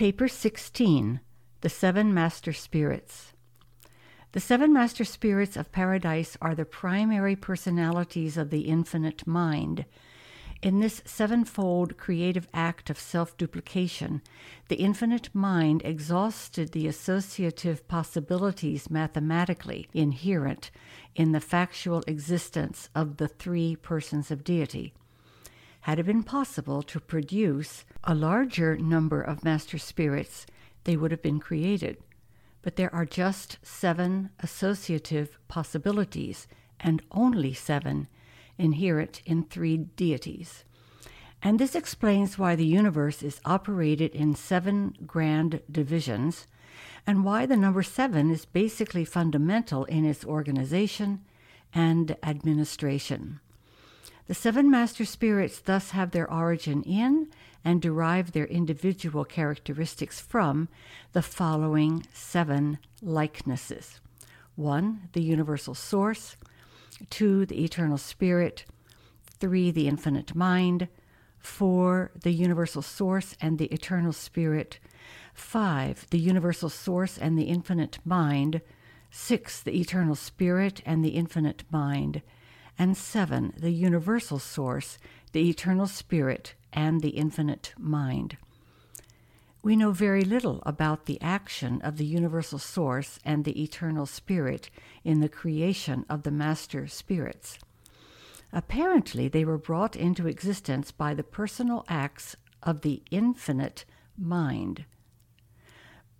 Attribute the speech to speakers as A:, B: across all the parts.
A: Paper 16 The Seven Master Spirits. The seven master spirits of paradise are the primary personalities of the infinite mind. In this sevenfold creative act of self duplication, the infinite mind exhausted the associative possibilities mathematically inherent in the factual existence of the three persons of deity. Had it been possible to produce a larger number of master spirits, they would have been created but there are just seven associative possibilities and only seven inherent in three deities. And this explains why the universe is operated in seven grand divisions and why the number seven is basically fundamental in its organization and administration. The seven master spirits thus have their origin in and derive their individual characteristics from the following seven likenesses 1. The universal source, 2. The eternal spirit, 3. The infinite mind, 4. The universal source and the eternal spirit, 5. The universal source and the infinite mind, 6. The eternal spirit and the infinite mind, and 7. The universal source, the eternal spirit, and the infinite mind. We know very little about the action of the universal source and the eternal spirit in the creation of the master spirits. Apparently, they were brought into existence by the personal acts of the infinite mind.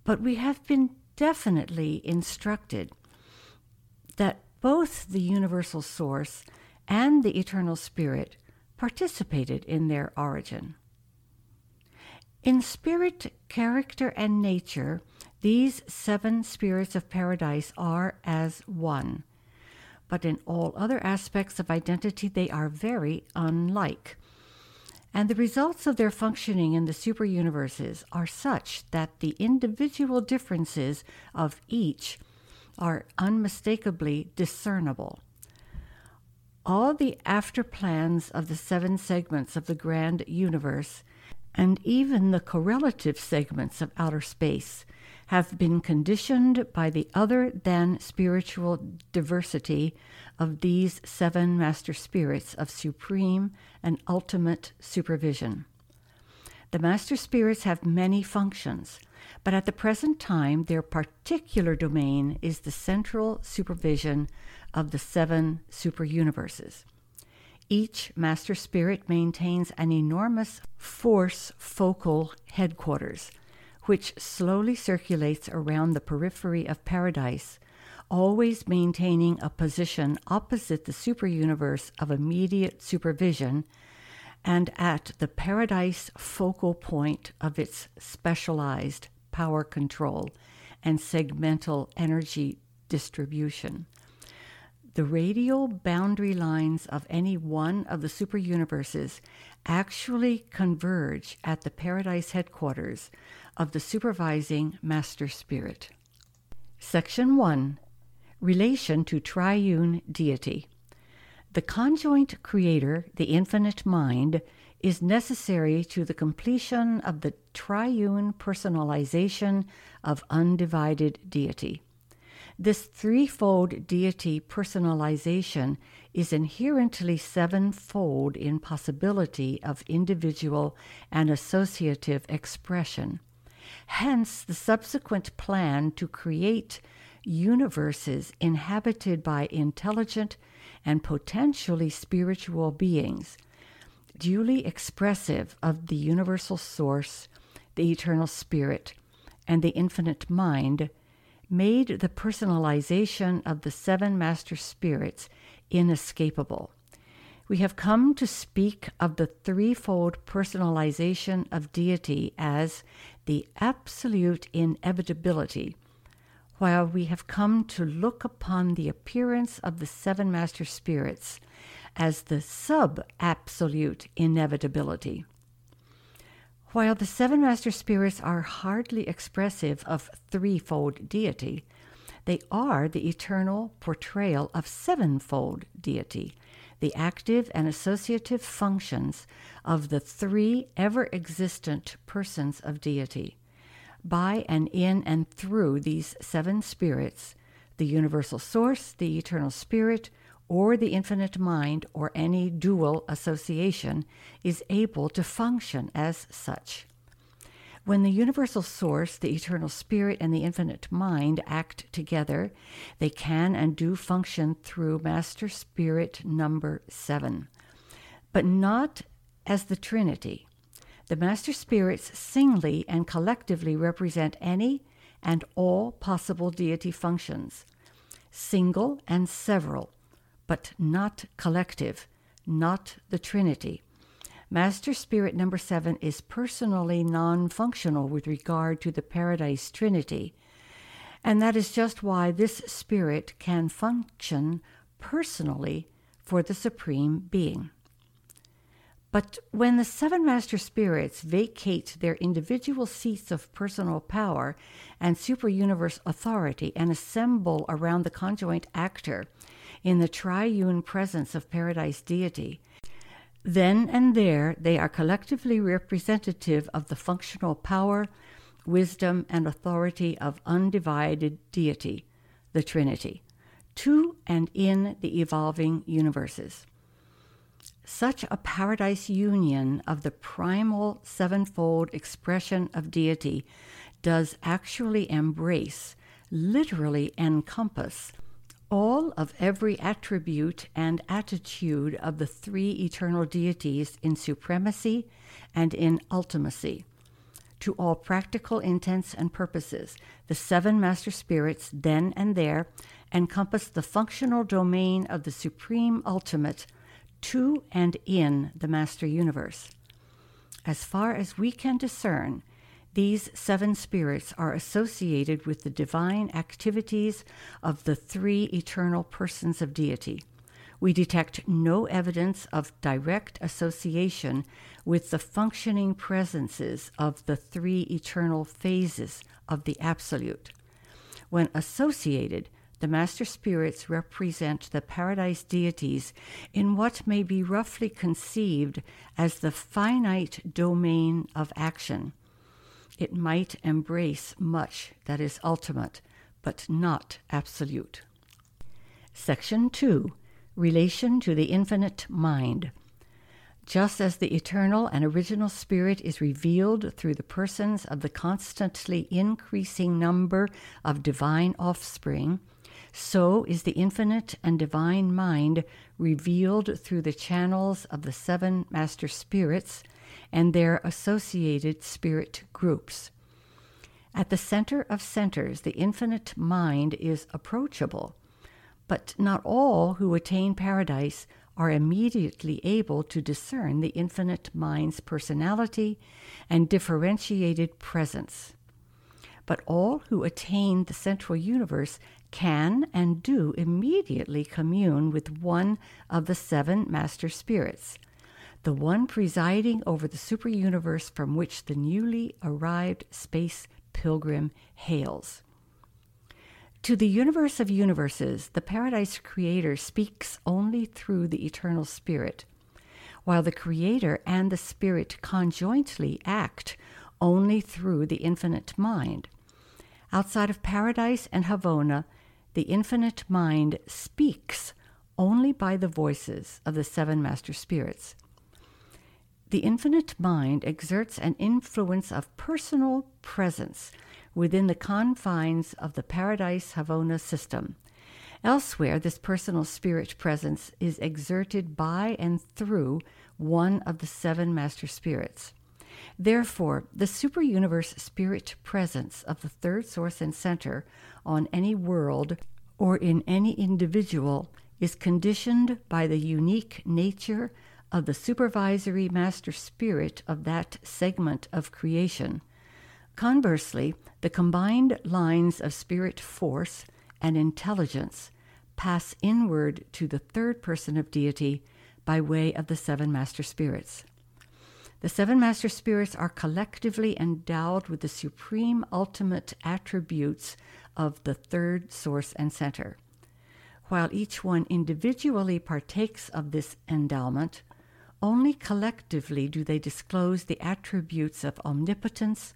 A: But we have been definitely instructed that both the universal source and the eternal spirit participated in their origin. In spirit, character, and nature, these seven spirits of paradise are as one. But in all other aspects of identity, they are very unlike. And the results of their functioning in the superuniverses are such that the individual differences of each are unmistakably discernible all the after plans of the seven segments of the grand universe, and even the correlative segments of outer space, have been conditioned by the other than spiritual diversity of these seven master spirits of supreme and ultimate supervision. The master spirits have many functions, but at the present time their particular domain is the central supervision of the seven super universes. Each master spirit maintains an enormous force focal headquarters, which slowly circulates around the periphery of paradise, always maintaining a position opposite the super universe of immediate supervision and at the paradise focal point of its specialized power control and segmental energy distribution the radial boundary lines of any one of the superuniverses actually converge at the paradise headquarters of the supervising master spirit. Section 1 Relation to triune deity. The conjoint creator, the infinite mind, is necessary to the completion of the triune personalization of undivided deity. This threefold deity personalization is inherently sevenfold in possibility of individual and associative expression. Hence, the subsequent plan to create universes inhabited by intelligent and potentially spiritual beings, duly expressive of the universal source, the eternal spirit, and the infinite mind made the personalization of the seven master spirits inescapable. We have come to speak of the threefold personalization of deity as the absolute inevitability, while we have come to look upon the appearance of the seven master spirits as the sub absolute inevitability. While the seven master spirits are hardly expressive of threefold deity, they are the eternal portrayal of sevenfold deity, the active and associative functions of the three ever existent persons of deity by and in and through these seven spirits, the universal source, the eternal spirit, or the infinite mind, or any dual association, is able to function as such. When the universal source, the eternal spirit, and the infinite mind act together, they can and do function through Master Spirit number seven, but not as the Trinity. The Master Spirits singly and collectively represent any and all possible deity functions, single and several, but not collective, not the Trinity. Master Spirit number seven is personally non functional with regard to the Paradise Trinity. And that is just why this spirit can function personally for the Supreme Being. But when the seven master spirits vacate their individual seats of personal power and superuniverse authority and assemble around the conjoint actor in the triune presence of paradise deity, then and there, they are collectively representative of the functional power, wisdom, and authority of undivided deity, the Trinity, to and in the evolving universes. Such a paradise union of the primal sevenfold expression of deity does actually embrace, literally encompass, all of every attribute and attitude of the three eternal deities in supremacy and in ultimacy. To all practical intents and purposes, the seven master spirits then and there encompass the functional domain of the supreme ultimate to and in the master universe. As far as we can discern, these seven spirits are associated with the divine activities of the three eternal persons of deity. We detect no evidence of direct association with the functioning presences of the three eternal phases of the Absolute. When associated, the Master Spirits represent the paradise deities in what may be roughly conceived as the finite domain of action it might embrace much that is ultimate, but not absolute. Section 2 Relation to the Infinite Mind. Just as the eternal and original Spirit is revealed through the persons of the constantly increasing number of divine offspring, so is the infinite and divine mind revealed through the channels of the seven master spirits and their associated spirit groups. At the center of centers, the infinite mind is approachable, but not all who attain paradise are immediately able to discern the infinite mind's personality and differentiated presence. But all who attain the central universe can and do immediately commune with one of the seven master spirits the one presiding over the superuniverse from which the newly arrived space pilgrim hails. To the universe of universes, the Paradise Creator speaks only through the Eternal Spirit, while the Creator and the Spirit conjointly act only through the Infinite Mind. Outside of Paradise and Havona, the Infinite Mind speaks only by the voices of the seven Master Spirits. The infinite mind exerts an influence of personal presence within the confines of the Paradise Havona system. Elsewhere, this personal spirit presence is exerted by and through one of the seven master spirits. Therefore, the superuniverse spirit presence of the third source and center on any world or in any individual is conditioned by the unique nature of the supervisory master spirit of that segment of creation. Conversely, the combined lines of spirit force and intelligence pass inward to the third person of deity by way of the seven master spirits. The seven master spirits are collectively endowed with the supreme ultimate attributes of the third source and center. While each one individually partakes of this endowment, only collectively do they disclose the attributes of omnipotence,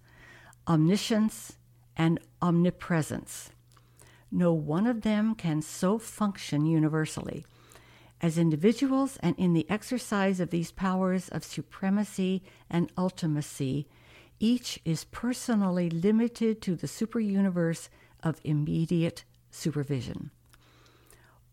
A: omniscience, and omnipresence. No one of them can so function universally. As individuals and in the exercise of these powers of supremacy and ultimacy, each is personally limited to the superuniverse of immediate supervision.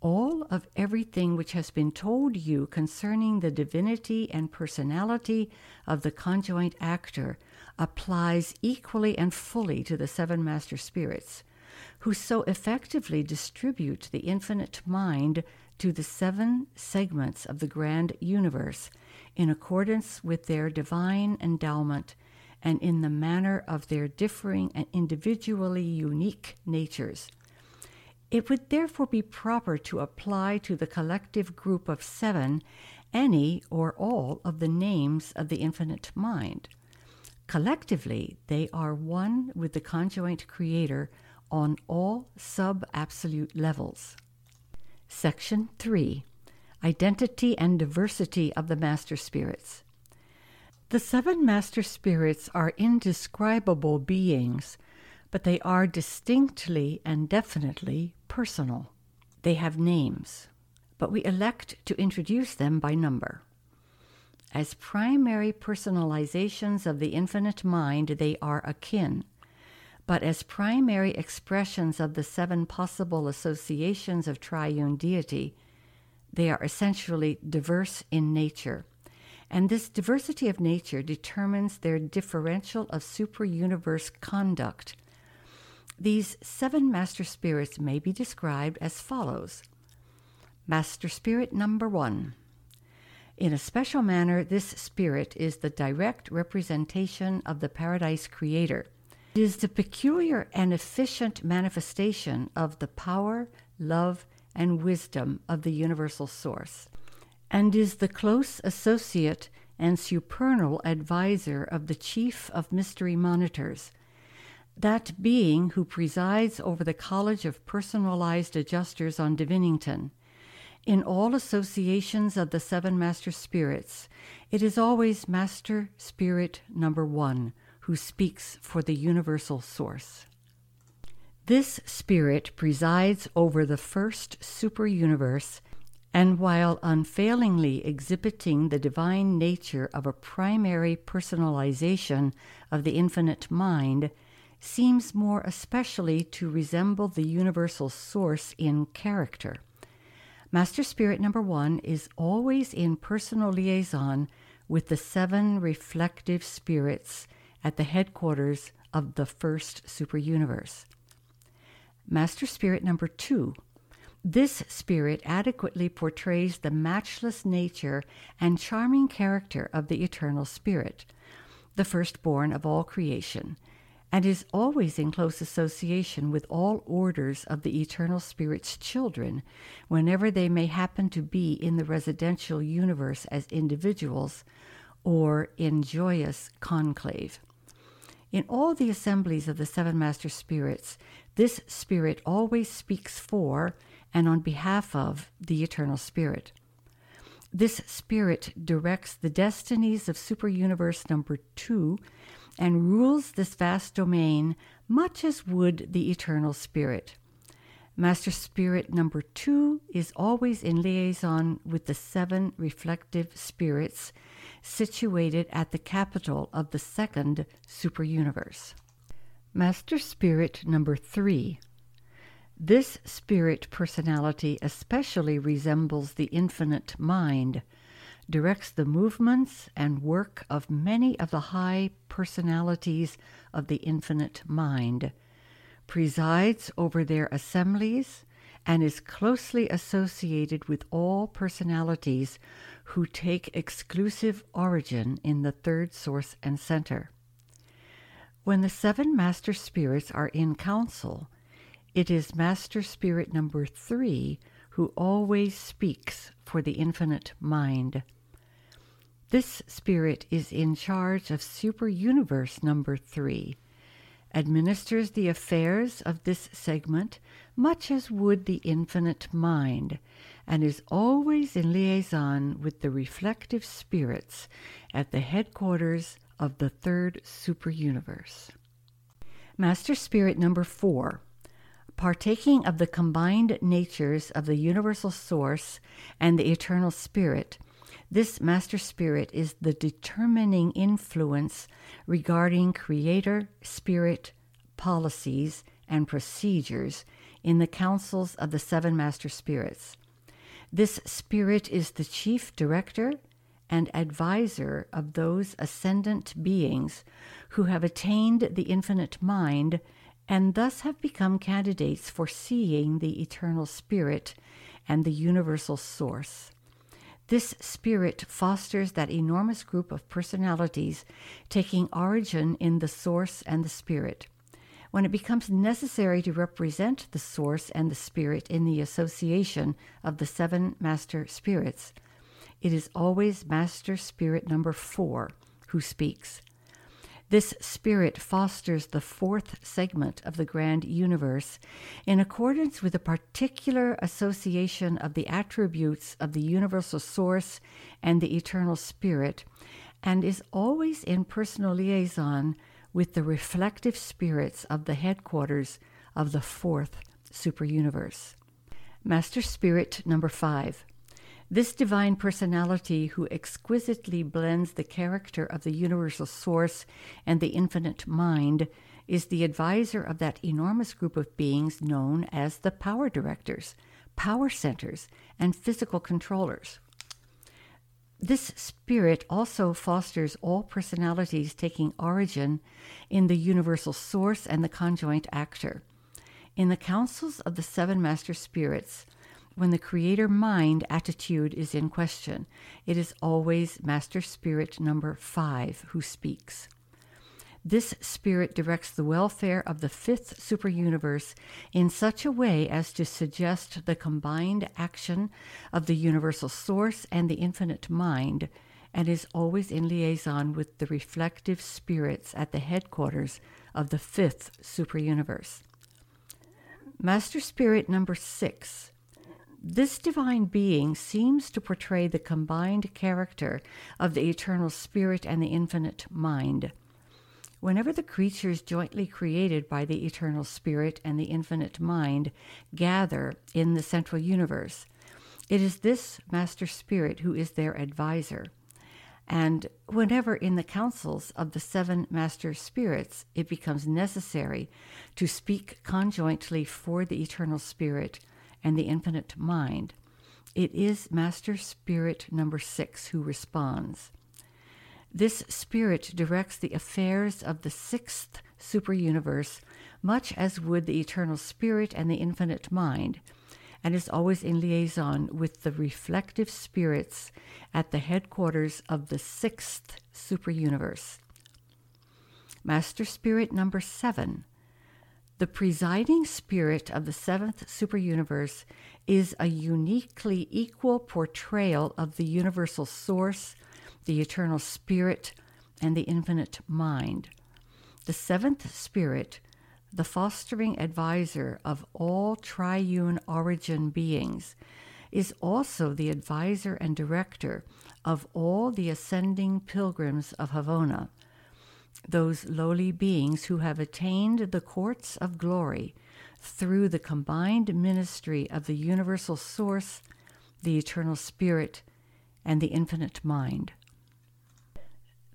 A: All of everything which has been told you concerning the divinity and personality of the conjoint actor applies equally and fully to the seven master spirits, who so effectively distribute the infinite mind to the seven segments of the grand universe in accordance with their divine endowment and in the manner of their differing and individually unique natures. It would therefore be proper to apply to the collective group of seven any or all of the names of the infinite mind. Collectively, they are one with the conjoint creator on all sub absolute levels. Section 3 Identity and Diversity of the Master Spirits. The seven Master Spirits are indescribable beings, but they are distinctly and definitely personal. They have names, but we elect to introduce them by number. As primary personalizations of the infinite mind, they are akin, but as primary expressions of the seven possible associations of triune deity, they are essentially diverse in nature. And this diversity of nature determines their differential of superuniverse conduct. These seven master spirits may be described as follows Master Spirit number one. In a special manner, this spirit is the direct representation of the Paradise Creator it is the peculiar and efficient manifestation of the power, love, and wisdom of the universal source, and is the close associate and supernal adviser of the chief of mystery monitors, that being who presides over the College of Personalized Adjusters on Divinington. In all associations of the seven master spirits, it is always Master Spirit number one who speaks for the universal source. This spirit presides over the first superuniverse, and while unfailingly exhibiting the divine nature of a primary personalization of the infinite mind, seems more especially to resemble the universal source in character. Master Spirit number one is always in personal liaison with the seven reflective spirits at the headquarters of the first superuniverse. Master Spirit number two. This spirit adequately portrays the matchless nature and charming character of the eternal spirit, the firstborn of all creation, and is always in close association with all orders of the eternal spirit's children whenever they may happen to be in the residential universe as individuals or in joyous conclave. In all the assemblies of the seven master spirits, this spirit always speaks for and on behalf of the eternal spirit. This spirit directs the destinies of superuniverse number two and rules this vast domain much as would the eternal spirit. Master Spirit number two is always in liaison with the seven reflective spirits situated at the capital of the second superuniverse. Master Spirit number three. This spirit personality especially resembles the infinite mind, directs the movements and work of many of the high personalities of the infinite mind, presides over their assemblies, and is closely associated with all personalities who take exclusive origin in the third source and center. When the seven master spirits are in council, it is master spirit number three who always speaks for the infinite mind. This spirit is in charge of super universe number three, administers the affairs of this segment much as would the infinite mind, and is always in liaison with the reflective spirits at the headquarters of the third superuniverse. Master Spirit number four, partaking of the combined natures of the universal source and the eternal spirit. This Master Spirit is the determining influence regarding Creator Spirit policies and procedures in the councils of the seven Master Spirits. This Spirit is the chief director and advisor of those ascendant beings who have attained the infinite mind and thus have become candidates for seeing the eternal spirit and the universal source. This spirit fosters that enormous group of personalities taking origin in the source and the spirit. When it becomes necessary to represent the source and the spirit in the association of the seven master spirits, it is always Master Spirit number four who speaks. This spirit fosters the fourth segment of the grand universe in accordance with a particular association of the attributes of the universal source and the eternal spirit, and is always in personal liaison with the reflective spirits of the headquarters of the fourth superuniverse. Master Spirit number five. This divine personality, who exquisitely blends the character of the universal source and the infinite mind, is the advisor of that enormous group of beings known as the power directors, power centers, and physical controllers. This spirit also fosters all personalities taking origin in the universal source and the conjoint actor. In the councils of the seven master spirits, when the creator mind attitude is in question, it is always Master Spirit number five who speaks. This spirit directs the welfare of the fifth superuniverse in such a way as to suggest the combined action of the universal source and the infinite mind, and is always in liaison with the reflective spirits at the headquarters of the fifth superuniverse. Master Spirit number six this divine being seems to portray the combined character of the eternal spirit and the infinite mind. Whenever the creatures jointly created by the eternal spirit and the infinite mind gather in the central universe, it is this master spirit who is their advisor. And whenever in the councils of the seven master spirits it becomes necessary to speak conjointly for the eternal spirit and the infinite mind, it is Master Spirit number six who responds. This spirit directs the affairs of the sixth superuniverse, much as would the eternal spirit and the infinite mind, and is always in liaison with the reflective spirits at the headquarters of the sixth superuniverse. Master Spirit number seven the presiding spirit of the seventh superuniverse is a uniquely equal portrayal of the universal source, the eternal spirit, and the infinite mind. The seventh spirit, the fostering advisor of all triune origin beings, is also the advisor and director of all the ascending pilgrims of Havona those lowly beings who have attained the courts of glory through the combined ministry of the universal source, the eternal spirit, and the infinite mind.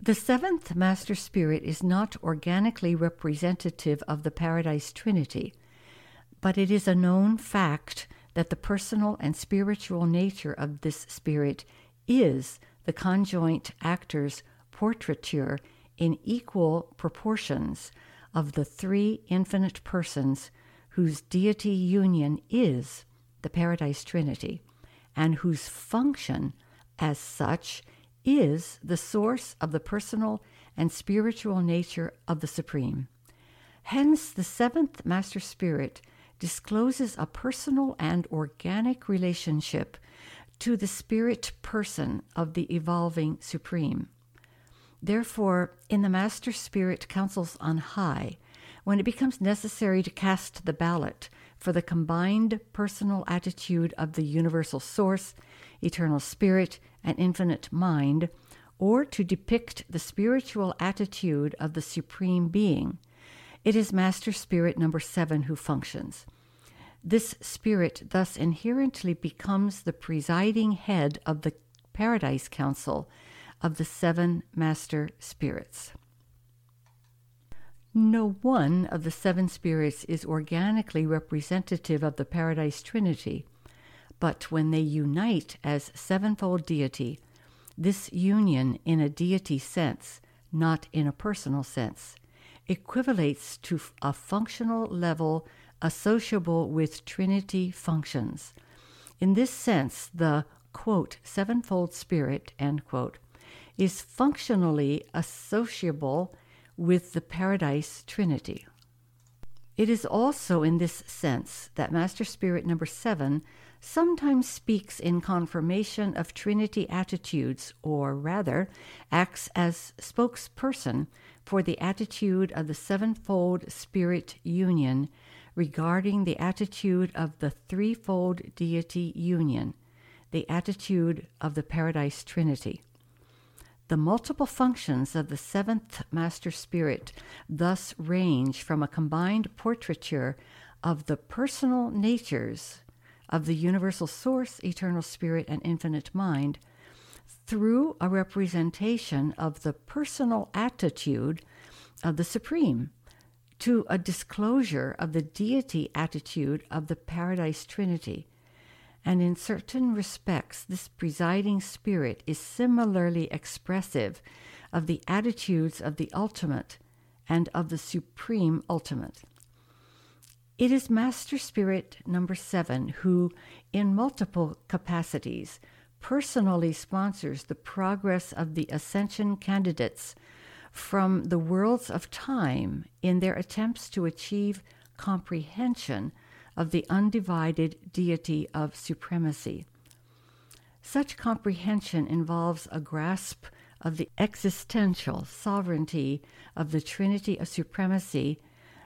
A: The seventh master spirit is not organically representative of the paradise trinity, but it is a known fact that the personal and spiritual nature of this spirit is the conjoint actor's portraiture in equal proportions of the three infinite persons whose deity union is the Paradise Trinity, and whose function as such is the source of the personal and spiritual nature of the Supreme. Hence, the seventh Master Spirit discloses a personal and organic relationship to the spirit person of the evolving Supreme. Therefore, in the Master Spirit councils on high, when it becomes necessary to cast the ballot for the combined personal attitude of the universal source, eternal spirit, and infinite mind, or to depict the spiritual attitude of the Supreme Being, It is Master Spirit number seven who functions. This spirit thus inherently becomes the presiding head of the Paradise Council of the seven Master Spirits. No one of the seven spirits is organically representative of the Paradise Trinity, but when they unite as sevenfold deity, this union in a deity sense, not in a personal sense, equivalates to a functional level associable with Trinity functions. In this sense, the quote, sevenfold spirit, end quote, is functionally associable with the Paradise Trinity. It is also in this sense that Master Spirit number seven sometimes speaks in confirmation of Trinity attitudes, or rather, acts as spokesperson for the attitude of the sevenfold spirit union regarding the attitude of the threefold deity union, the attitude of the Paradise Trinity. The multiple functions of the seventh Master Spirit thus range from a combined portraiture of the personal natures of the universal source, eternal spirit, and infinite mind through a representation of the personal attitude of the Supreme to a disclosure of the deity attitude of the Paradise Trinity. And in certain respects, this presiding spirit is similarly expressive of the attitudes of the ultimate and of the supreme ultimate. It is Master Spirit number seven who, in multiple capacities, personally sponsors the progress of the ascension candidates from the worlds of time in their attempts to achieve comprehension of the undivided deity of supremacy. Such comprehension involves a grasp of the existential sovereignty of the Trinity of supremacy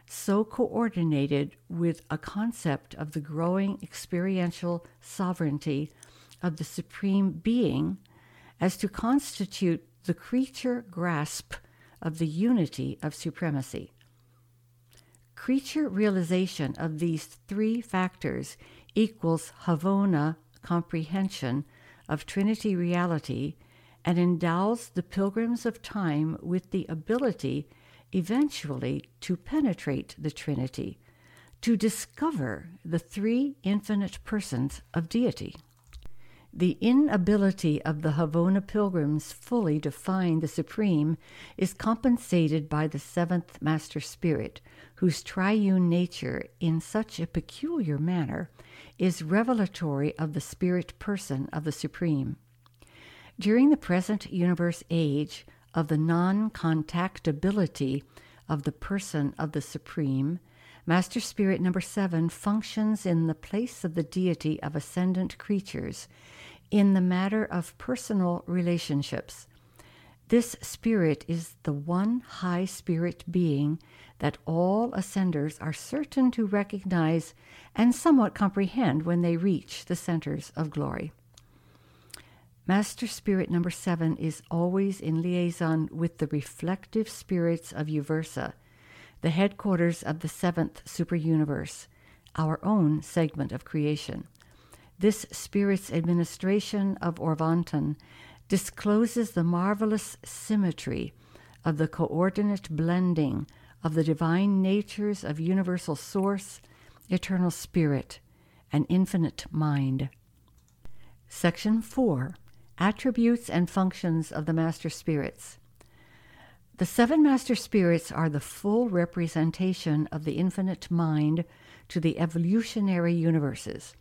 A: so coordinated with a concept of the growing experiential sovereignty of the Supreme Being as to constitute the creature grasp of the unity of supremacy. Creature realization of these three factors equals Havona comprehension of Trinity reality and endows the pilgrims of time with the ability eventually to penetrate the Trinity, to discover the three infinite persons of deity. The inability of the Havona pilgrims fully to find the Supreme is compensated by the seventh Master Spirit, whose triune nature, in such a peculiar manner, is revelatory of the Spirit person of the Supreme. During the present universe age, of the non contactability of the person of the Supreme, Master Spirit number seven functions in the place of the deity of ascendant creatures in the matter of personal relationships. This spirit is the one high spirit being that all ascenders are certain to recognize and somewhat comprehend when they reach the centers of glory. Master Spirit number seven is always in liaison with the reflective spirits of Uversa, the headquarters of the seventh superuniverse, our own segment of creation. This spirit's administration of Orvonton discloses the marvelous symmetry of the coordinate blending of the divine natures of universal source, eternal spirit, and infinite mind. Section 4 attributes and functions of the Master Spirits. The seven Master Spirits are the full representation of the infinite mind to the evolutionary universes.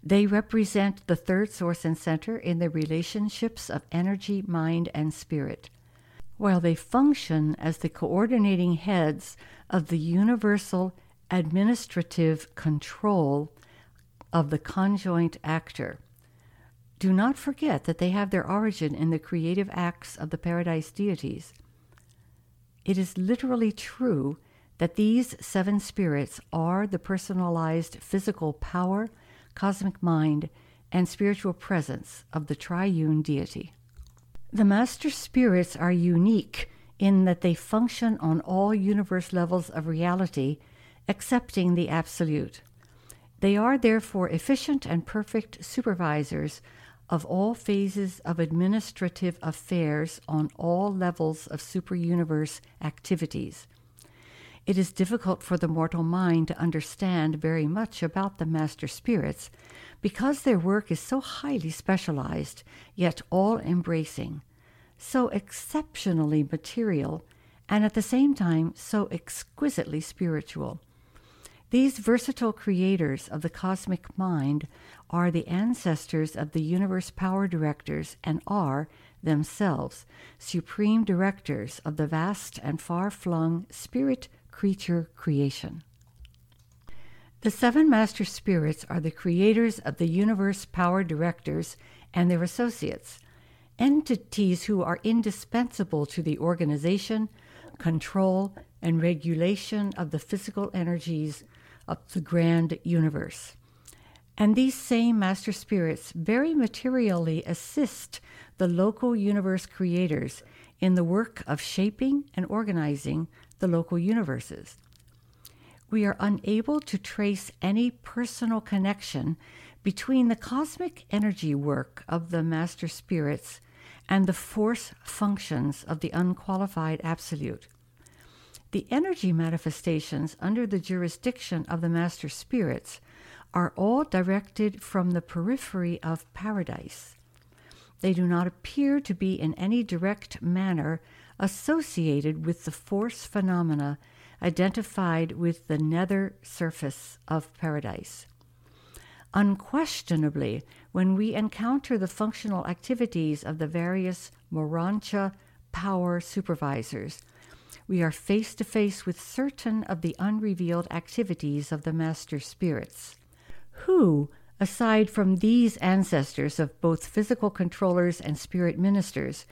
A: They represent the third source and center in the relationships of energy, mind, and spirit, while they function as the coordinating heads of the universal administrative control of the conjoint actor do not forget that they have their origin in the creative acts of the paradise deities. It is literally true that these seven spirits are the personalized physical power, cosmic mind, and spiritual presence of the triune deity. The master spirits are unique in that they function on all universe levels of reality, excepting the absolute. They are therefore efficient and perfect supervisors of all phases of administrative affairs on all levels of superuniverse activities. It is difficult for the mortal mind to understand very much about the master spirits because their work is so highly specialized, yet all embracing, so exceptionally material, and at the same time so exquisitely spiritual. These versatile creators of the cosmic mind are the ancestors of the universe power directors and are, themselves, supreme directors of the vast and far flung spirit creature creation. The seven master spirits are the creators of the universe power directors and their associates, entities who are indispensable to the organization, control, and regulation of the physical energies of the grand universe. And these same master spirits very materially assist the local universe creators in the work of shaping and organizing the local universes we are unable to trace any personal connection between the cosmic energy work of the master spirits and the force functions of the unqualified absolute. The energy manifestations under the jurisdiction of the master spirits are all directed from the periphery of paradise. They do not appear to be in any direct manner associated with the force phenomena identified with the nether surface of paradise. Unquestionably, when we encounter the functional activities of the various Morontia power supervisors, we are face to face with certain of the unrevealed activities of the master spirits, who, aside from these ancestors of both physical controllers and spirit ministers,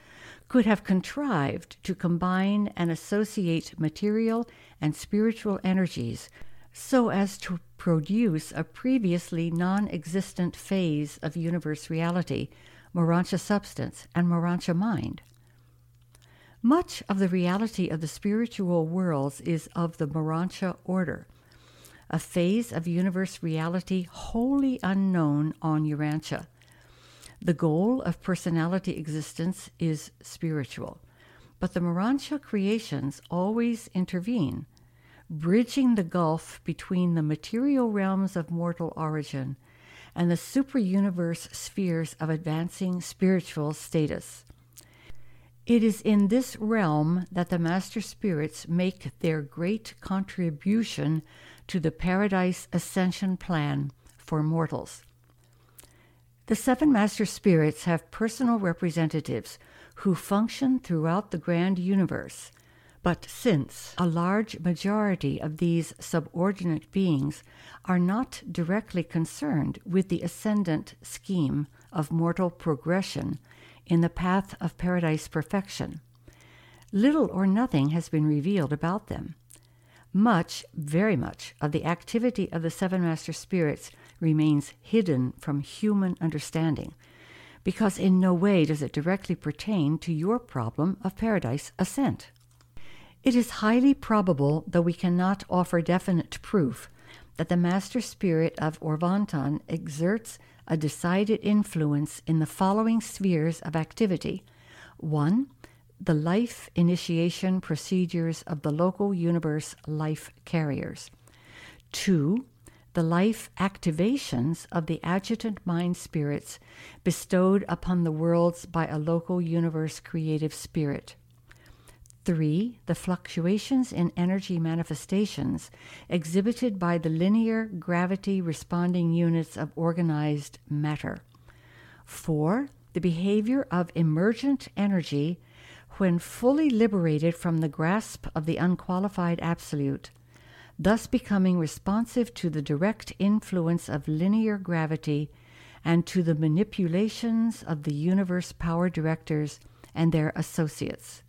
A: could have contrived to combine and associate material and spiritual energies so as to produce a previously non existent phase of universe reality, Morontia substance, and Morontia mind. Much of the reality of the spiritual worlds is of the Morontia order, a phase of universe reality wholly unknown on Urantia the goal of personality existence is spiritual, but the Morontia creations always intervene, bridging the gulf between the material realms of mortal origin and the superuniverse spheres of advancing spiritual status. It is in this realm that the Master Spirits make their great contribution to the Paradise Ascension plan for mortals. The seven master spirits have personal representatives who function throughout the grand universe. But since a large majority of these subordinate beings are not directly concerned with the ascendant scheme of mortal progression in the path of paradise perfection, little or nothing has been revealed about them. Much, very much, of the activity of the seven master spirits remains hidden from human understanding, because in no way does it directly pertain to your problem of paradise ascent. It is highly probable, though we cannot offer definite proof, that the Master Spirit of Orvonton exerts a decided influence in the following spheres of activity 1. The life initiation procedures of the local universe life carriers. 2 the life activations of the adjutant mind spirits bestowed upon the worlds by a local universe creative spirit. 3. The fluctuations in energy manifestations exhibited by the linear gravity responding units of organized matter. 4. The behavior of emergent energy when fully liberated from the grasp of the unqualified absolute thus becoming responsive to the direct influence of linear gravity and to the manipulations of the universe power directors and their associates.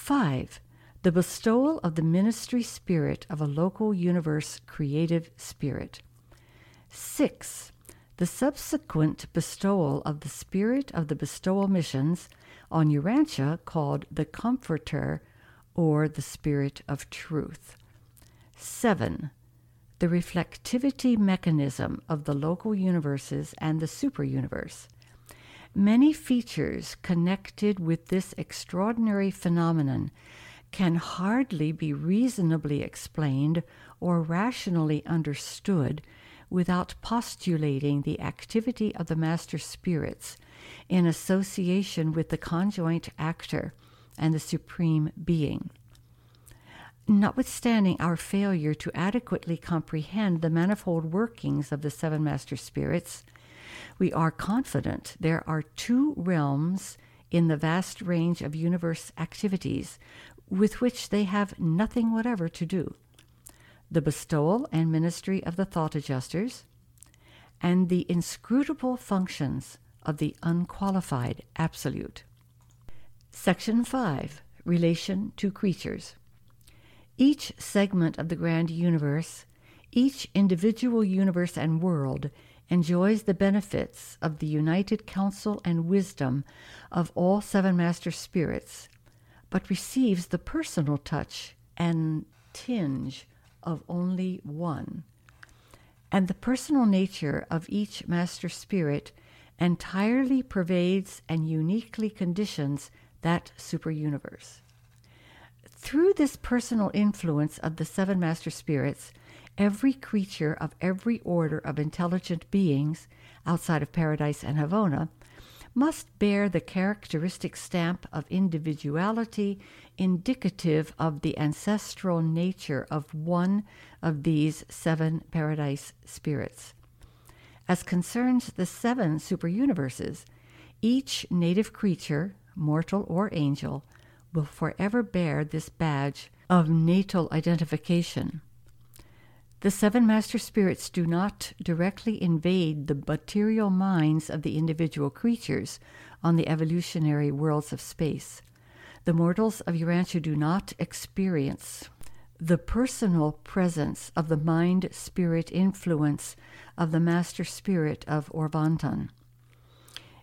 A: 5. The bestowal of the ministry spirit of a local universe creative spirit. 6. The subsequent bestowal of the spirit of the bestowal missions on Urantia called the Comforter or the Spirit of Truth. 7. The reflectivity mechanism of the local universes and the superuniverse. Many features connected with this extraordinary phenomenon can hardly be reasonably explained or rationally understood without postulating the activity of the master spirits in association with the conjoint actor and the supreme being. Notwithstanding our failure to adequately comprehend the manifold workings of the seven master spirits, we are confident there are two realms in the vast range of universe activities with which they have nothing whatever to do the bestowal and ministry of the thought adjusters, and the inscrutable functions of the unqualified absolute. Section 5 Relation to Creatures. Each segment of the grand universe, each individual universe and world, enjoys the benefits of the united counsel and wisdom of all seven master spirits, but receives the personal touch and tinge of only one. And the personal nature of each master spirit entirely pervades and uniquely conditions that superuniverse. Through this personal influence of the seven master spirits, every creature of every order of intelligent beings outside of paradise and Havona must bear the characteristic stamp of individuality indicative of the ancestral nature of one of these seven paradise spirits. As concerns the seven superuniverses, each native creature, mortal or angel, will forever bear this badge of natal identification. The seven master spirits do not directly invade the material minds of the individual creatures on the evolutionary worlds of space. The mortals of Urantia do not experience the personal presence of the mind spirit influence of the master spirit of Orvonton.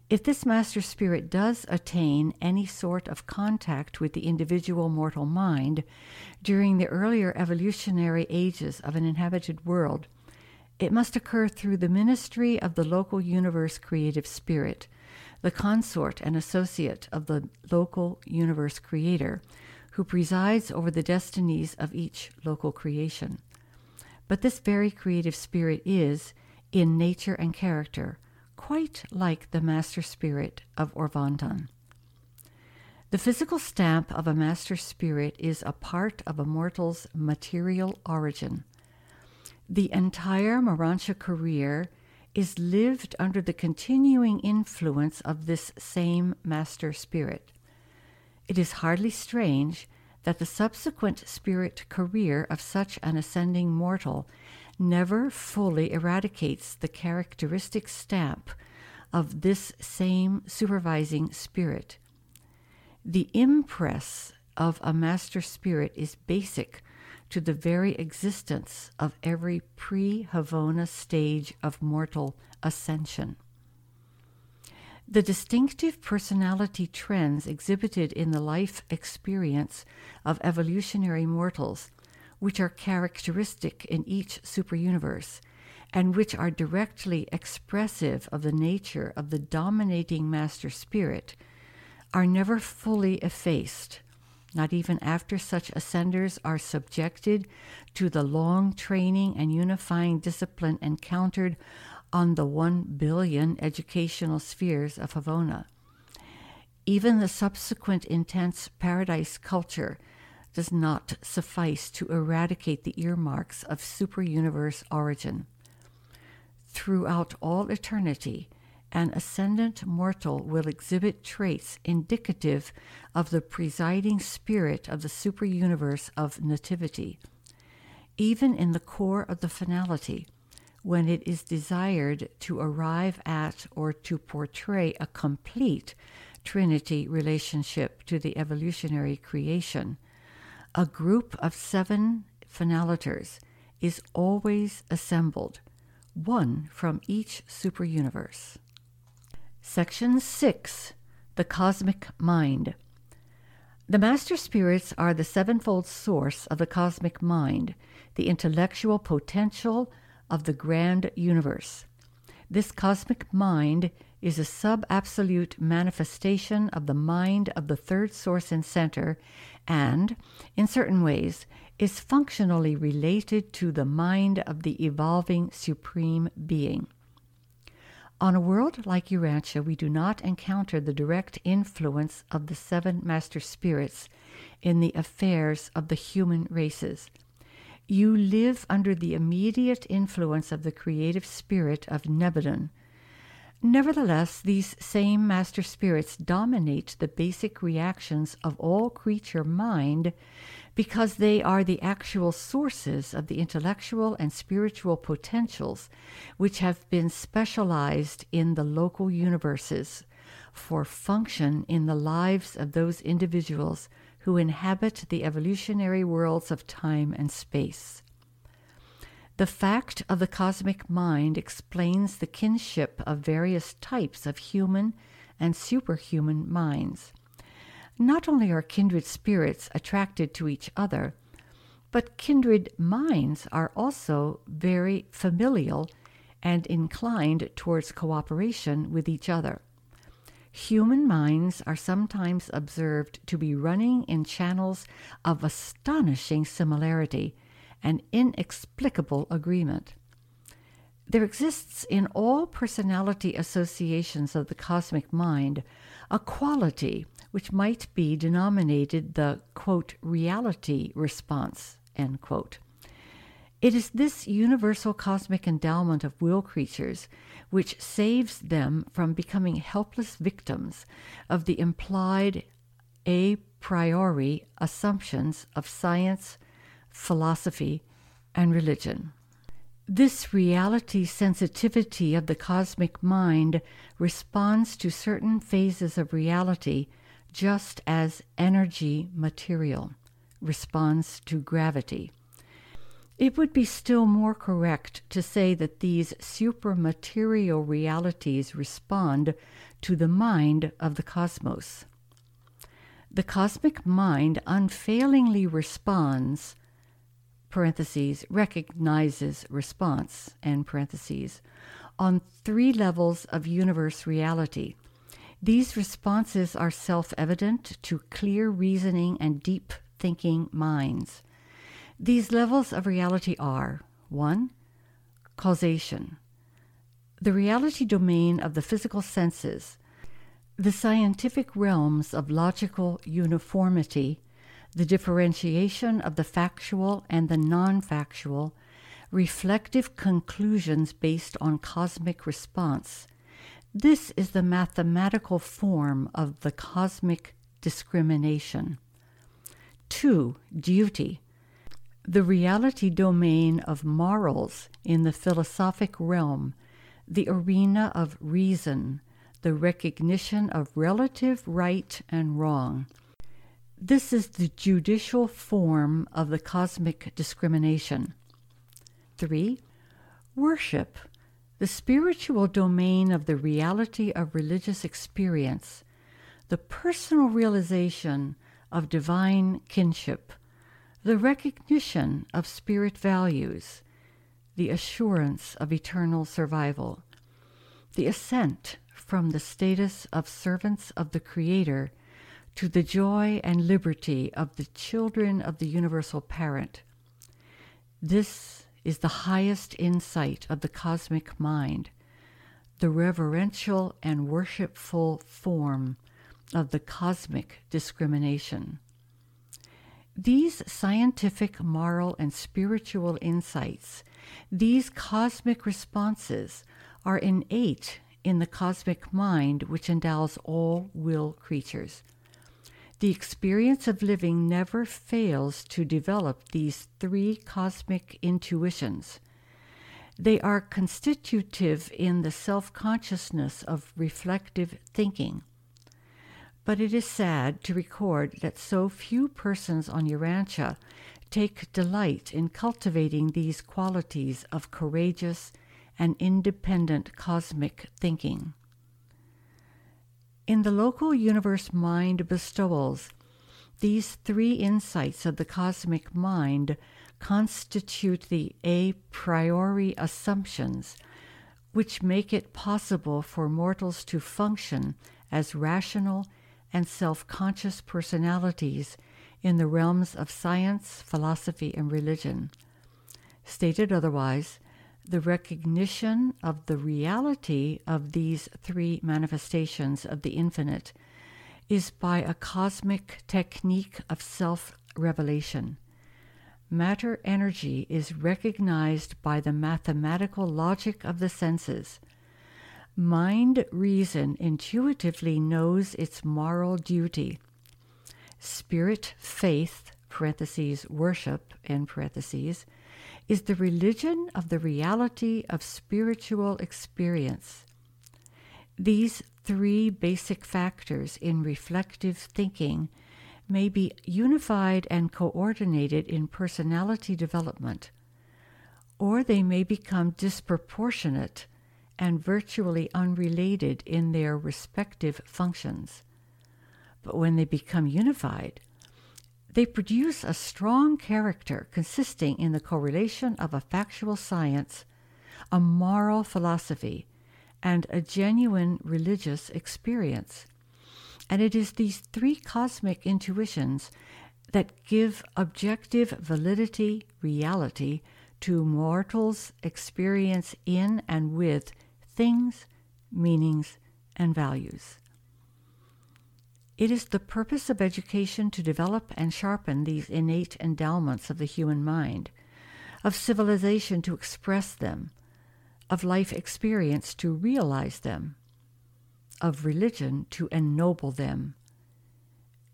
A: If this master spirit does attain any sort of contact with the individual mortal mind during the earlier evolutionary ages of an inhabited world, it must occur through the ministry of the local universe creative spirit, the consort and associate of the local universe creator, who presides over the destinies of each local creation. But this very creative spirit is, in nature and character, quite like the master spirit of Orvonton. The physical stamp of a master spirit is a part of a mortal's material origin. The entire Morontia career is lived under the continuing influence of this same master spirit. It is hardly strange that the subsequent spirit career of such an ascending mortal never fully eradicates the characteristic stamp of this same supervising spirit. The impress of a master spirit is basic to the very existence of every pre Havona stage of mortal ascension. The distinctive personality trends exhibited in the life experience of evolutionary mortals which are characteristic in each superuniverse and which are directly expressive of the nature of the dominating master spirit, are never fully effaced, not even after such ascenders are subjected to the long training and unifying discipline encountered on the one billion educational spheres of Havona. Even the subsequent intense paradise culture does not suffice to eradicate the earmarks of superuniverse origin. Throughout all eternity, an ascendant mortal will exhibit traits indicative of the presiding spirit of the superuniverse of nativity. Even in the corps of the finality, when it is desired to arrive at or to portray a complete Trinity relationship to the evolutionary creation, a group of seven finaliters is always assembled, one from each superuniverse. Section 6 the cosmic mind. The master spirits are the sevenfold source of the cosmic mind, the intellectual potential of the grand universe. This cosmic mind is a sub absolute manifestation of the mind of the third source and center, and, in certain ways, is functionally related to the mind of the evolving supreme being. On a world like Urantia, we do not encounter the direct influence of the seven master spirits in the affairs of the human races. You live under the immediate influence of the creative spirit of Nebadon. Nevertheless, these same master spirits dominate the basic reactions of all creature mind because they are the actual sources of the intellectual and spiritual potentials which have been specialized in the local universes for function in the lives of those individuals who inhabit the evolutionary worlds of time and space. The fact of the cosmic mind explains the kinship of various types of human and superhuman minds. Not only are kindred spirits attracted to each other, but kindred minds are also very familial and inclined towards cooperation with each other. Human minds are sometimes observed to be running in channels of astonishing similarity and inexplicable agreement. There exists in all personality associations of the cosmic mind a quality which might be denominated the quote, reality response. It is this universal cosmic endowment of will creatures which saves them from becoming helpless victims of the implied a priori assumptions of science, philosophy, and religion. This reality sensitivity of the cosmic mind responds to certain phases of reality just as energy material responds to gravity. It would be still more correct to say that these supramaterial realities respond to the mind of the cosmos. The cosmic mind unfailingly responds, parentheses, recognizes response, end parentheses, on three levels of universe reality. These responses are self evident to clear reasoning and deep thinking minds. These levels of reality are 1. Causation, the reality domain of the physical senses, the scientific realms of logical uniformity, the differentiation of the factual and the non factual, reflective conclusions based on cosmic response. This is the mathematical form of the cosmic discrimination. 2. Duty the reality domain of morals in the philosophic realm, the arena of reason, the recognition of relative right and wrong. This is the judicial form of the cosmic discrimination. 3. Worship, the spiritual domain of the reality of religious experience, the personal realization of divine kinship the recognition of spirit values, the assurance of eternal survival, the ascent from the status of servants of the Creator to the joy and liberty of the children of the universal parent. This is the highest insight of the cosmic mind, the reverential and worshipful form of the cosmic discrimination. These scientific, moral, and spiritual insights, these cosmic responses, are innate in the cosmic mind which endows all will creatures. The experience of living never fails to develop these three cosmic intuitions. They are constitutive in the self consciousness of reflective thinking but it is sad to record that so few persons on Urantia take delight in cultivating these qualities of courageous and independent cosmic thinking. In the local universe mind bestowals, these three insights of the cosmic mind constitute the a priori assumptions which make it possible for mortals to function as rational and self conscious personalities in the realms of science, philosophy, and religion. Stated otherwise, the recognition of the reality of these three manifestations of the infinite is by a cosmic technique of self revelation. Matter energy is recognized by the mathematical logic of the senses. Mind reason intuitively knows its moral duty. Spirit faith, parentheses, worship, in parentheses, is the religion of the reality of spiritual experience. These three basic factors in reflective thinking may be unified and coordinated in personality development, or they may become disproportionate and virtually unrelated in their respective functions. But when they become unified, they produce a strong character consisting in the correlation of a factual science, a moral philosophy, and a genuine religious experience. And it is these three cosmic intuitions that give objective validity, reality, to mortals' experience in and with things, meanings, and values. It is the purpose of education to develop and sharpen these innate endowments of the human mind, of civilization to express them, of life experience to realize them, of religion to ennoble them,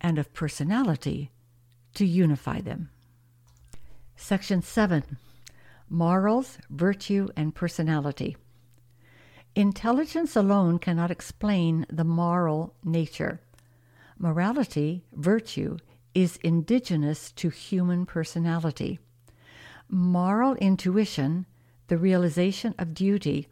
A: and of personality to unify them. Section 7 Morals, Virtue, and Personality. Intelligence alone cannot explain the moral nature Morality, virtue, is indigenous to human personality. Moral intuition, the realization of duty,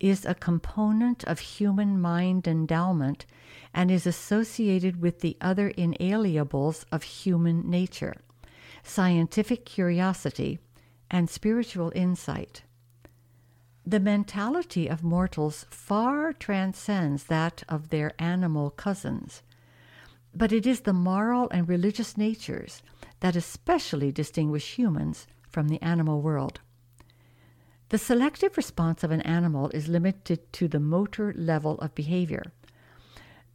A: is a component of human mind endowment and is associated with the other inalienables of human nature scientific curiosity and spiritual insight. The mentality of mortals far transcends that of their animal cousins. But it is the moral and religious natures that especially distinguish humans from the animal world. The selective response of an animal is limited to the motor level of behavior.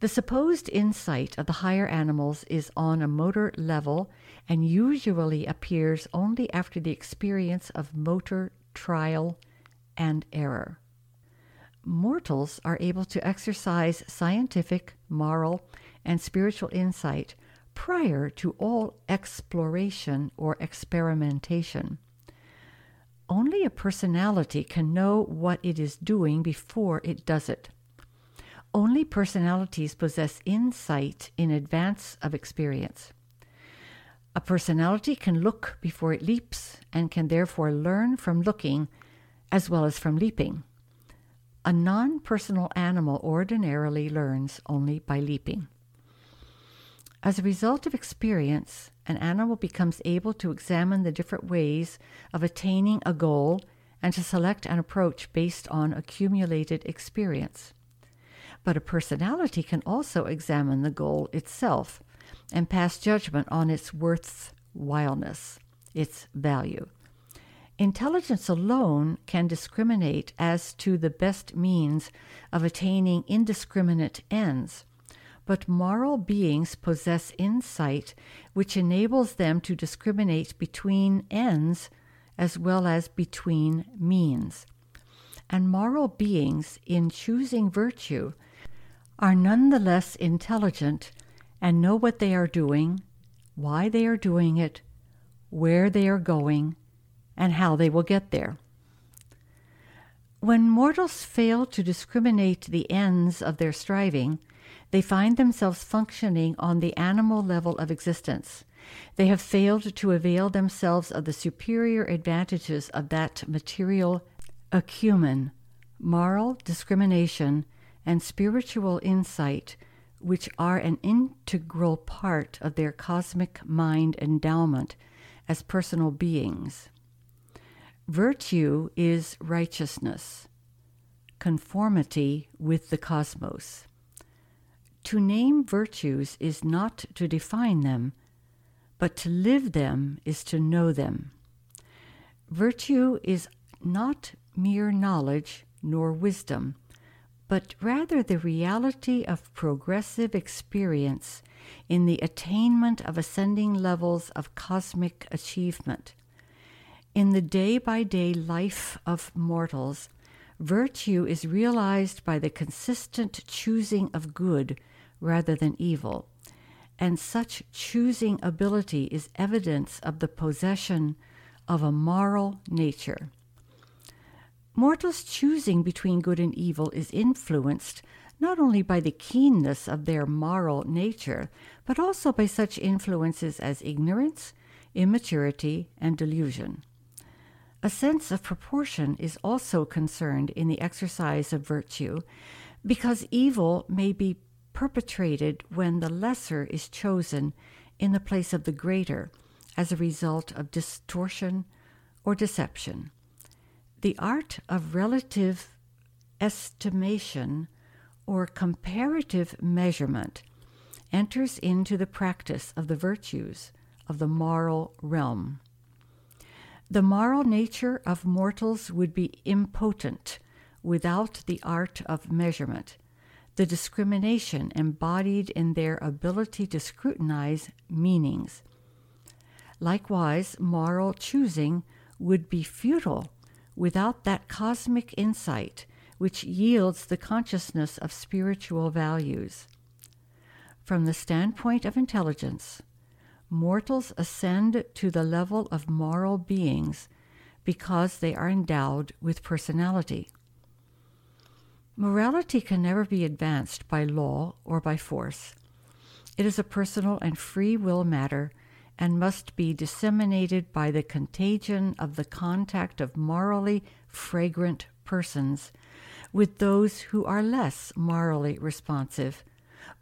A: The supposed insight of the higher animals is on a motor level and usually appears only after the experience of motor trial and error. Mortals are able to exercise scientific, moral, and spiritual insight prior to all exploration or experimentation. Only a personality can know what it is doing before it does it. Only personalities possess insight in advance of experience. A personality can look before it leaps and can therefore learn from looking as well as from leaping. A non personal animal ordinarily learns only by leaping. As a result of experience, an animal becomes able to examine the different ways of attaining a goal and to select an approach based on accumulated experience. But a personality can also examine the goal itself and pass judgment on its worthwhileness, its value. Intelligence alone can discriminate as to the best means of attaining indiscriminate ends but moral beings possess insight which enables them to discriminate between ends as well as between means. And moral beings, in choosing virtue, are nonetheless intelligent and know what they are doing, why they are doing it, where they are going, and how they will get there. When mortals fail to discriminate the ends of their striving, they find themselves functioning on the animal level of existence. They have failed to avail themselves of the superior advantages of that material acumen, moral discrimination, and spiritual insight which are an integral part of their cosmic mind endowment as personal beings. Virtue is righteousness, conformity with the cosmos. To name virtues is not to define them, but to live them is to know them. Virtue is not mere knowledge nor wisdom, but rather the reality of progressive experience in the attainment of ascending levels of cosmic achievement. In the day by day life of mortals, virtue is realized by the consistent choosing of good rather than evil. And such choosing ability is evidence of the possession of a moral nature. Mortals' choosing between good and evil is influenced not only by the keenness of their moral nature, but also by such influences as ignorance, immaturity, and delusion. A sense of proportion is also concerned in the exercise of virtue, because evil may be perpetrated when the lesser is chosen in the place of the greater as a result of distortion or deception. The art of relative estimation or comparative measurement enters into the practice of the virtues of the moral realm. The moral nature of mortals would be impotent without the art of measurement the discrimination embodied in their ability to scrutinize meanings. Likewise, moral choosing would be futile without that cosmic insight which yields the consciousness of spiritual values. From the standpoint of intelligence, mortals ascend to the level of moral beings because they are endowed with personality. Morality can never be advanced by law or by force. It is a personal and free will matter and must be disseminated by the contagion of the contact of morally fragrant persons with those who are less morally responsive,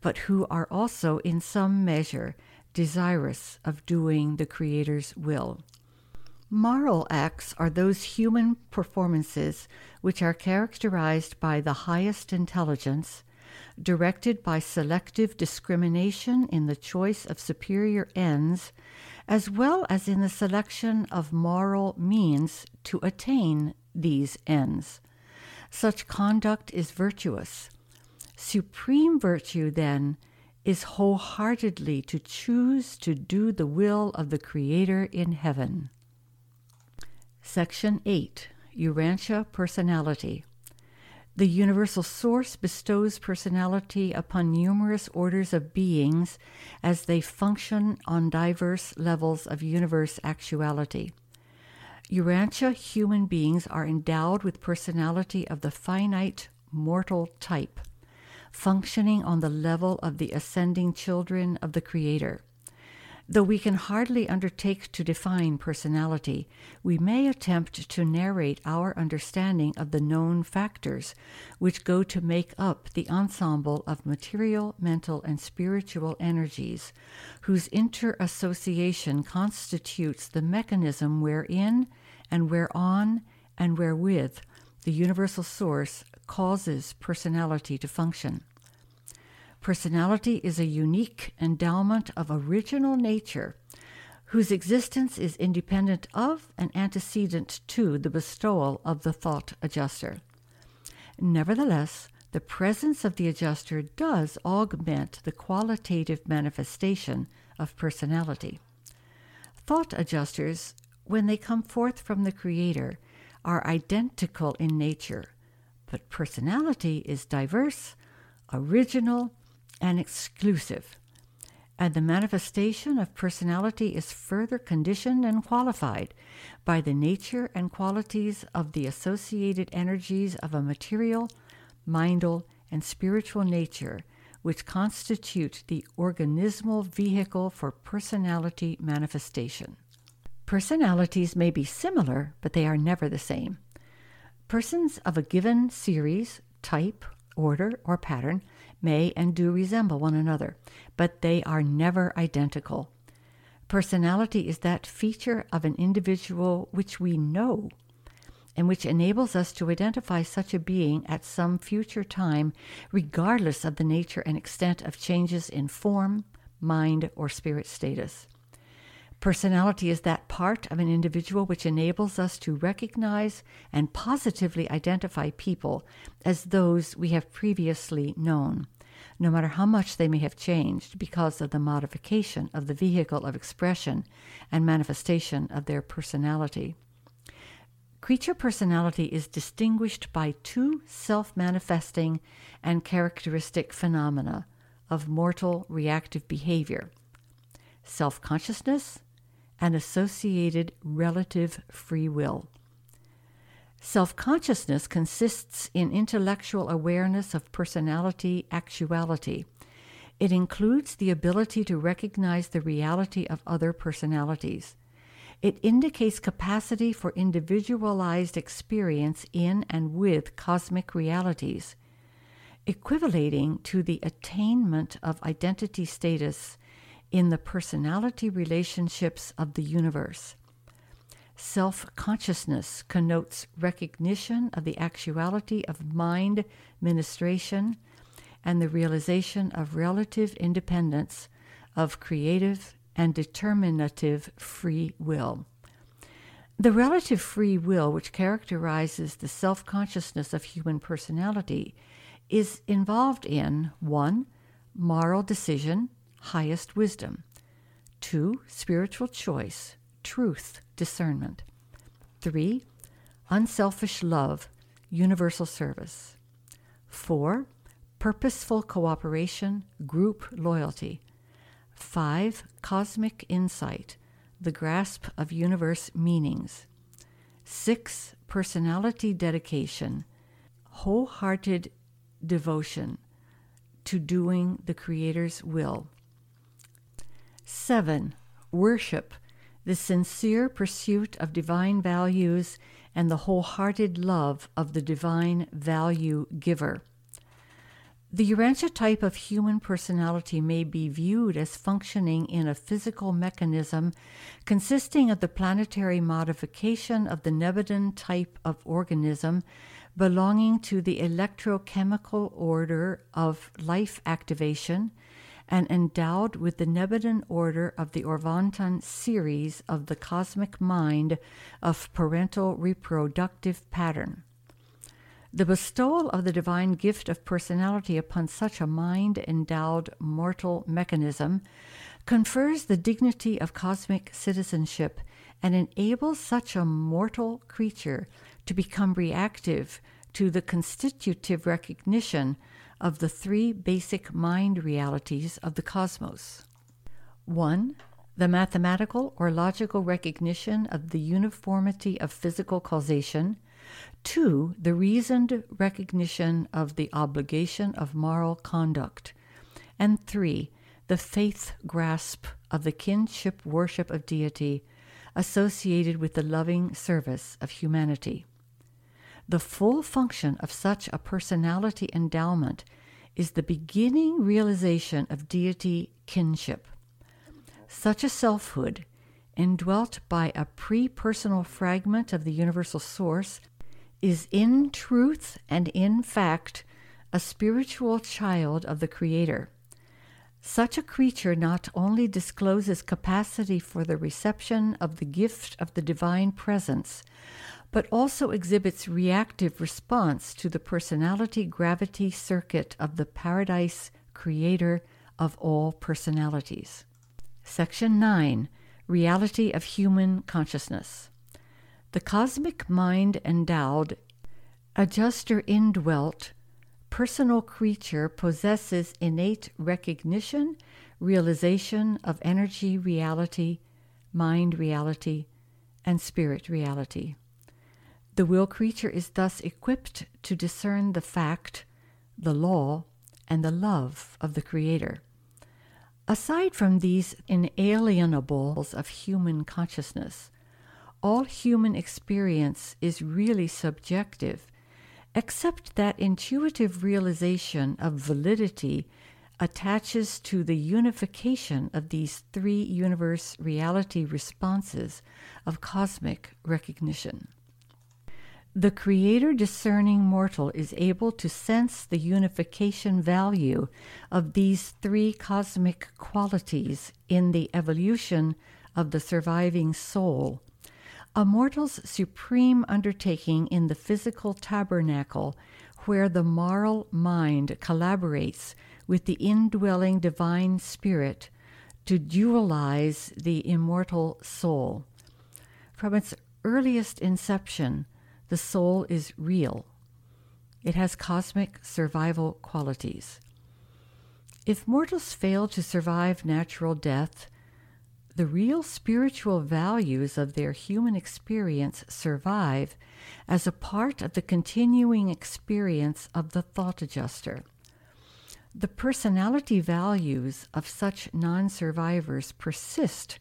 A: but who are also in some measure desirous of doing the Creator's will. Moral acts are those human performances which are characterized by the highest intelligence, directed by selective discrimination in the choice of superior ends, as well as in the selection of moral means to attain these ends. Such conduct is virtuous. Supreme virtue, then, is wholeheartedly to choose to do the will of the Creator in heaven. Section 8 Urantia Personality. The universal source bestows personality upon numerous orders of beings as they function on diverse levels of universe actuality. Urantia human beings are endowed with personality of the finite mortal type, functioning on the level of the ascending children of the Creator. Though we can hardly undertake to define personality, we may attempt to narrate our understanding of the known factors which go to make up the ensemble of material, mental, and spiritual energies, whose interassociation constitutes the mechanism wherein and whereon and wherewith the universal source causes personality to function. Personality is a unique endowment of original nature whose existence is independent of and antecedent to the bestowal of the thought adjuster. Nevertheless, the presence of the adjuster does augment the qualitative manifestation of personality. Thought adjusters, when they come forth from the Creator, are identical in nature, but personality is diverse, original, and exclusive. And the manifestation of personality is further conditioned and qualified by the nature and qualities of the associated energies of a material, mindal, and spiritual nature, which constitute the organismal vehicle for personality manifestation. Personalities may be similar, but they are never the same. Persons of a given series, type, order, or pattern may and do resemble one another, but they are never identical. Personality is that feature of an individual which we know and which enables us to identify such a being at some future time, regardless of the nature and extent of changes in form, mind, or spirit status. Personality is that part of an individual which enables us to recognize and positively identify people as those we have previously known, no matter how much they may have changed because of the modification of the vehicle of expression and manifestation of their personality. Creature personality is distinguished by two self manifesting and characteristic phenomena of mortal reactive behavior self consciousness and associated relative free will. Self consciousness consists in intellectual awareness of personality actuality. It includes the ability to recognize the reality of other personalities. It indicates capacity for individualized experience in and with cosmic realities, equivalating to the attainment of identity status in the personality relationships of the universe. Self consciousness connotes recognition of the actuality of mind ministration and the realization of relative independence of creative and determinative free will. The relative free will, which characterizes the self consciousness of human personality, is involved in 1. Moral decision, highest wisdom, 2. Spiritual choice, truth, discernment, 3. Unselfish love, universal service, 4. Purposeful cooperation, group loyalty, 5. Cosmic insight, the grasp of universe meanings. 6. Personality dedication, wholehearted devotion to doing the Creator's will. 7. Worship, the sincere pursuit of divine values and the wholehearted love of the divine value giver. The Urantia type of human personality may be viewed as functioning in a physical mechanism consisting of the planetary modification of the Nebadon type of organism belonging to the electrochemical order of life activation and endowed with the Nebadon order of the Orvonton series of the cosmic mind of parental reproductive pattern. The bestowal of the divine gift of personality upon such a mind endowed mortal mechanism confers the dignity of cosmic citizenship and enables such a mortal creature to become reactive to the constitutive recognition of the three basic mind realities of the cosmos. 1. The mathematical or logical recognition of the uniformity of physical causation Two, the reasoned recognition of the obligation of moral conduct. And three, the faith grasp of the kinship worship of deity associated with the loving service of humanity. The full function of such a personality endowment is the beginning realization of deity kinship. Such a selfhood, indwelt by a pre personal fragment of the universal source, is in truth and in fact a spiritual child of the Creator. Such a creature not only discloses capacity for the reception of the gift of the divine presence, but also exhibits reactive response to the personality gravity circuit of the paradise creator of all personalities. Section 9 Reality of Human Consciousness. The cosmic mind endowed, adjuster indwelt, personal creature possesses innate recognition, realization of energy reality, mind reality, and spirit reality. The will creature is thus equipped to discern the fact, the law, and the love of the Creator. Aside from these inalienables of human consciousness, all human experience is really subjective, except that intuitive realization of validity attaches to the unification of these three universe reality responses of cosmic recognition. The creator discerning mortal is able to sense the unification value of these three cosmic qualities in the evolution of the surviving soul a mortal's supreme undertaking in the physical tabernacle, where the moral mind collaborates with the indwelling divine spirit to dualize the immortal soul. From its earliest inception, the soul is real. It has cosmic survival qualities. If mortals fail to survive natural death, the real spiritual values of their human experience survive as a part of the continuing experience of the thought adjuster. The personality values of such non survivors persist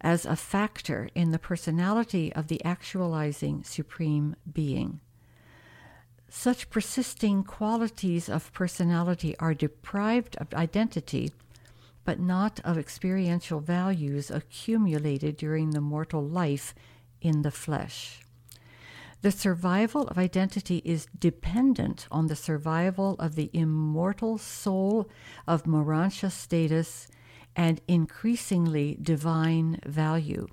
A: as a factor in the personality of the actualizing Supreme Being. Such persisting qualities of personality are deprived of identity but not of experiential values accumulated during the mortal life in the flesh. The survival of identity is dependent on the survival of the immortal soul of Morontia status and increasingly divine value.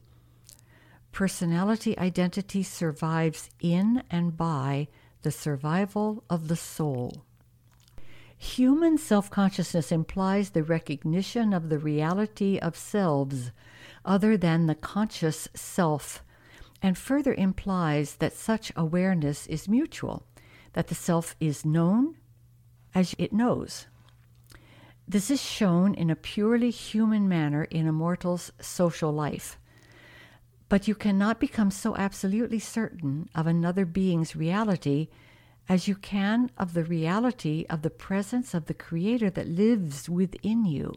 A: Personality identity survives in and by the survival of the soul. Human self consciousness implies the recognition of the reality of selves other than the conscious self, and further implies that such awareness is mutual, that the self is known as it knows. This is shown in a purely human manner in a mortal's social life. But you cannot become so absolutely certain of another being's reality as you can of the reality of the presence of the Creator that lives within you.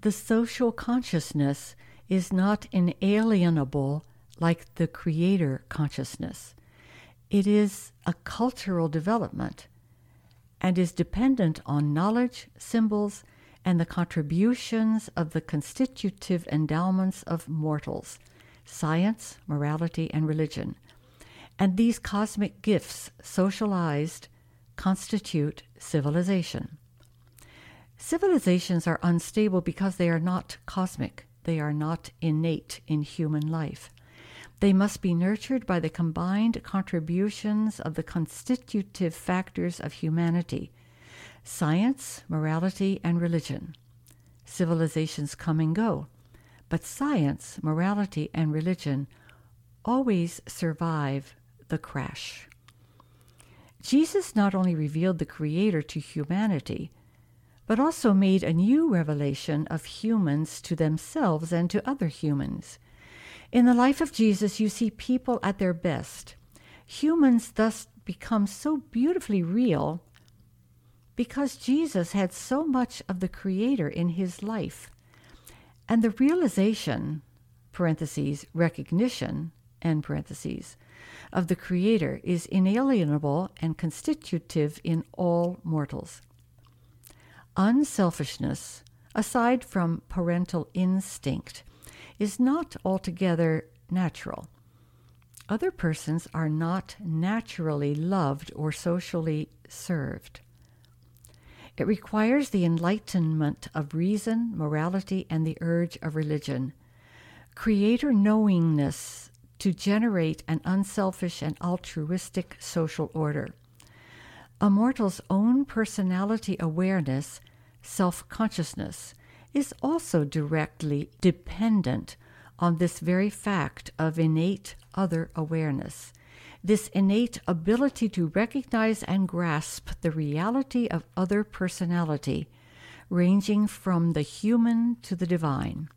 A: The social consciousness is not inalienable like the Creator consciousness. It is a cultural development and is dependent on knowledge, symbols, and the contributions of the constitutive endowments of mortals science, morality, and religion and these cosmic gifts, socialized, constitute civilization. Civilizations are unstable because they are not cosmic, they are not innate in human life. They must be nurtured by the combined contributions of the constitutive factors of humanity science, morality, and religion. Civilizations come and go, but science, morality, and religion always survive the crash. Jesus not only revealed the Creator to humanity, but also made a new revelation of humans to themselves and to other humans. In the life of Jesus, you see people at their best. Humans thus become so beautifully real because Jesus had so much of the Creator in his life. And the realization, parentheses, recognition, end parentheses, of the Creator is inalienable and constitutive in all mortals. Unselfishness, aside from parental instinct, is not altogether natural. Other persons are not naturally loved or socially served. It requires the enlightenment of reason, morality, and the urge of religion. Creator knowingness to generate an unselfish and altruistic social order. A mortal's own personality awareness, self consciousness, is also directly dependent on this very fact of innate other awareness, this innate ability to recognize and grasp the reality of other personality, ranging from the human to the divine.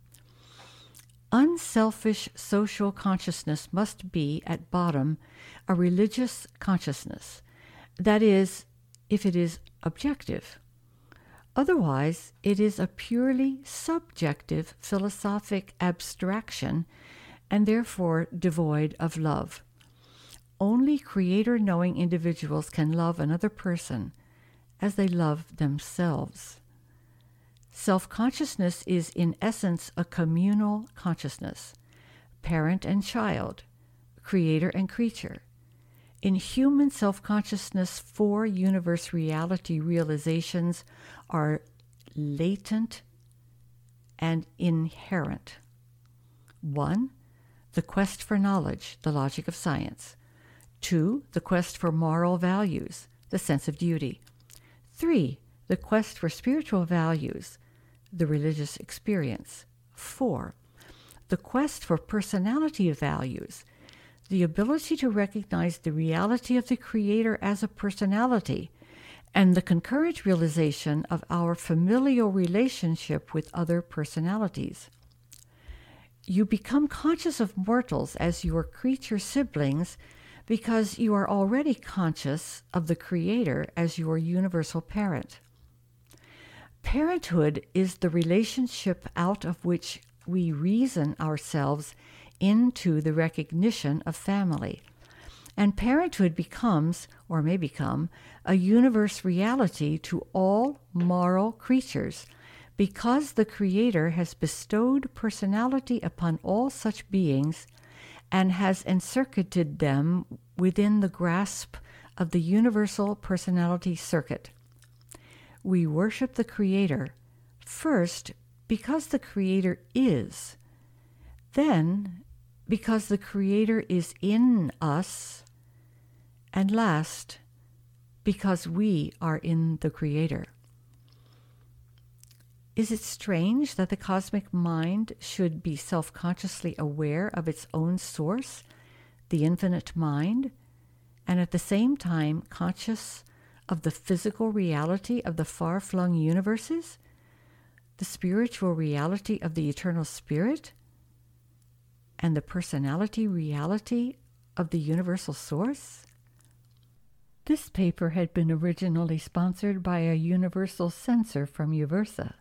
A: Unselfish social consciousness must be, at bottom, a religious consciousness. That is, if it is objective. Otherwise, it is a purely subjective philosophic abstraction and therefore devoid of love. only creator knowing individuals can love another person as they love themselves. Self consciousness is, in essence, a communal consciousness parent and child, creator and creature. In human self consciousness, four universe reality realizations are latent and inherent. One, the quest for knowledge, the logic of science. Two, the quest for moral values, the sense of duty. Three, the quest for spiritual values, the religious experience. Four, the quest for personality values, the ability to recognize the reality of the Creator as a personality, and the concurrent realization of our familial relationship with other personalities. You become conscious of mortals as your creature siblings because you are already conscious of the Creator as your universal parent. Parenthood is the relationship out of which we reason ourselves into the recognition of family. And parenthood becomes, or may become, a universe reality to all moral creatures because the Creator has bestowed personality upon all such beings and has encircuited them within the grasp of the universal personality circuit. We worship the Creator first because the Creator is, then because the Creator is in us, and last, because we are in the Creator. Is it strange that the cosmic mind should be self consciously aware of its own source, the infinite mind, and at the same time conscious of the physical reality of the far flung universes, the spiritual reality of the eternal spirit, and the personality reality of the universal source? This paper had been originally sponsored by a universal censor from Uversa.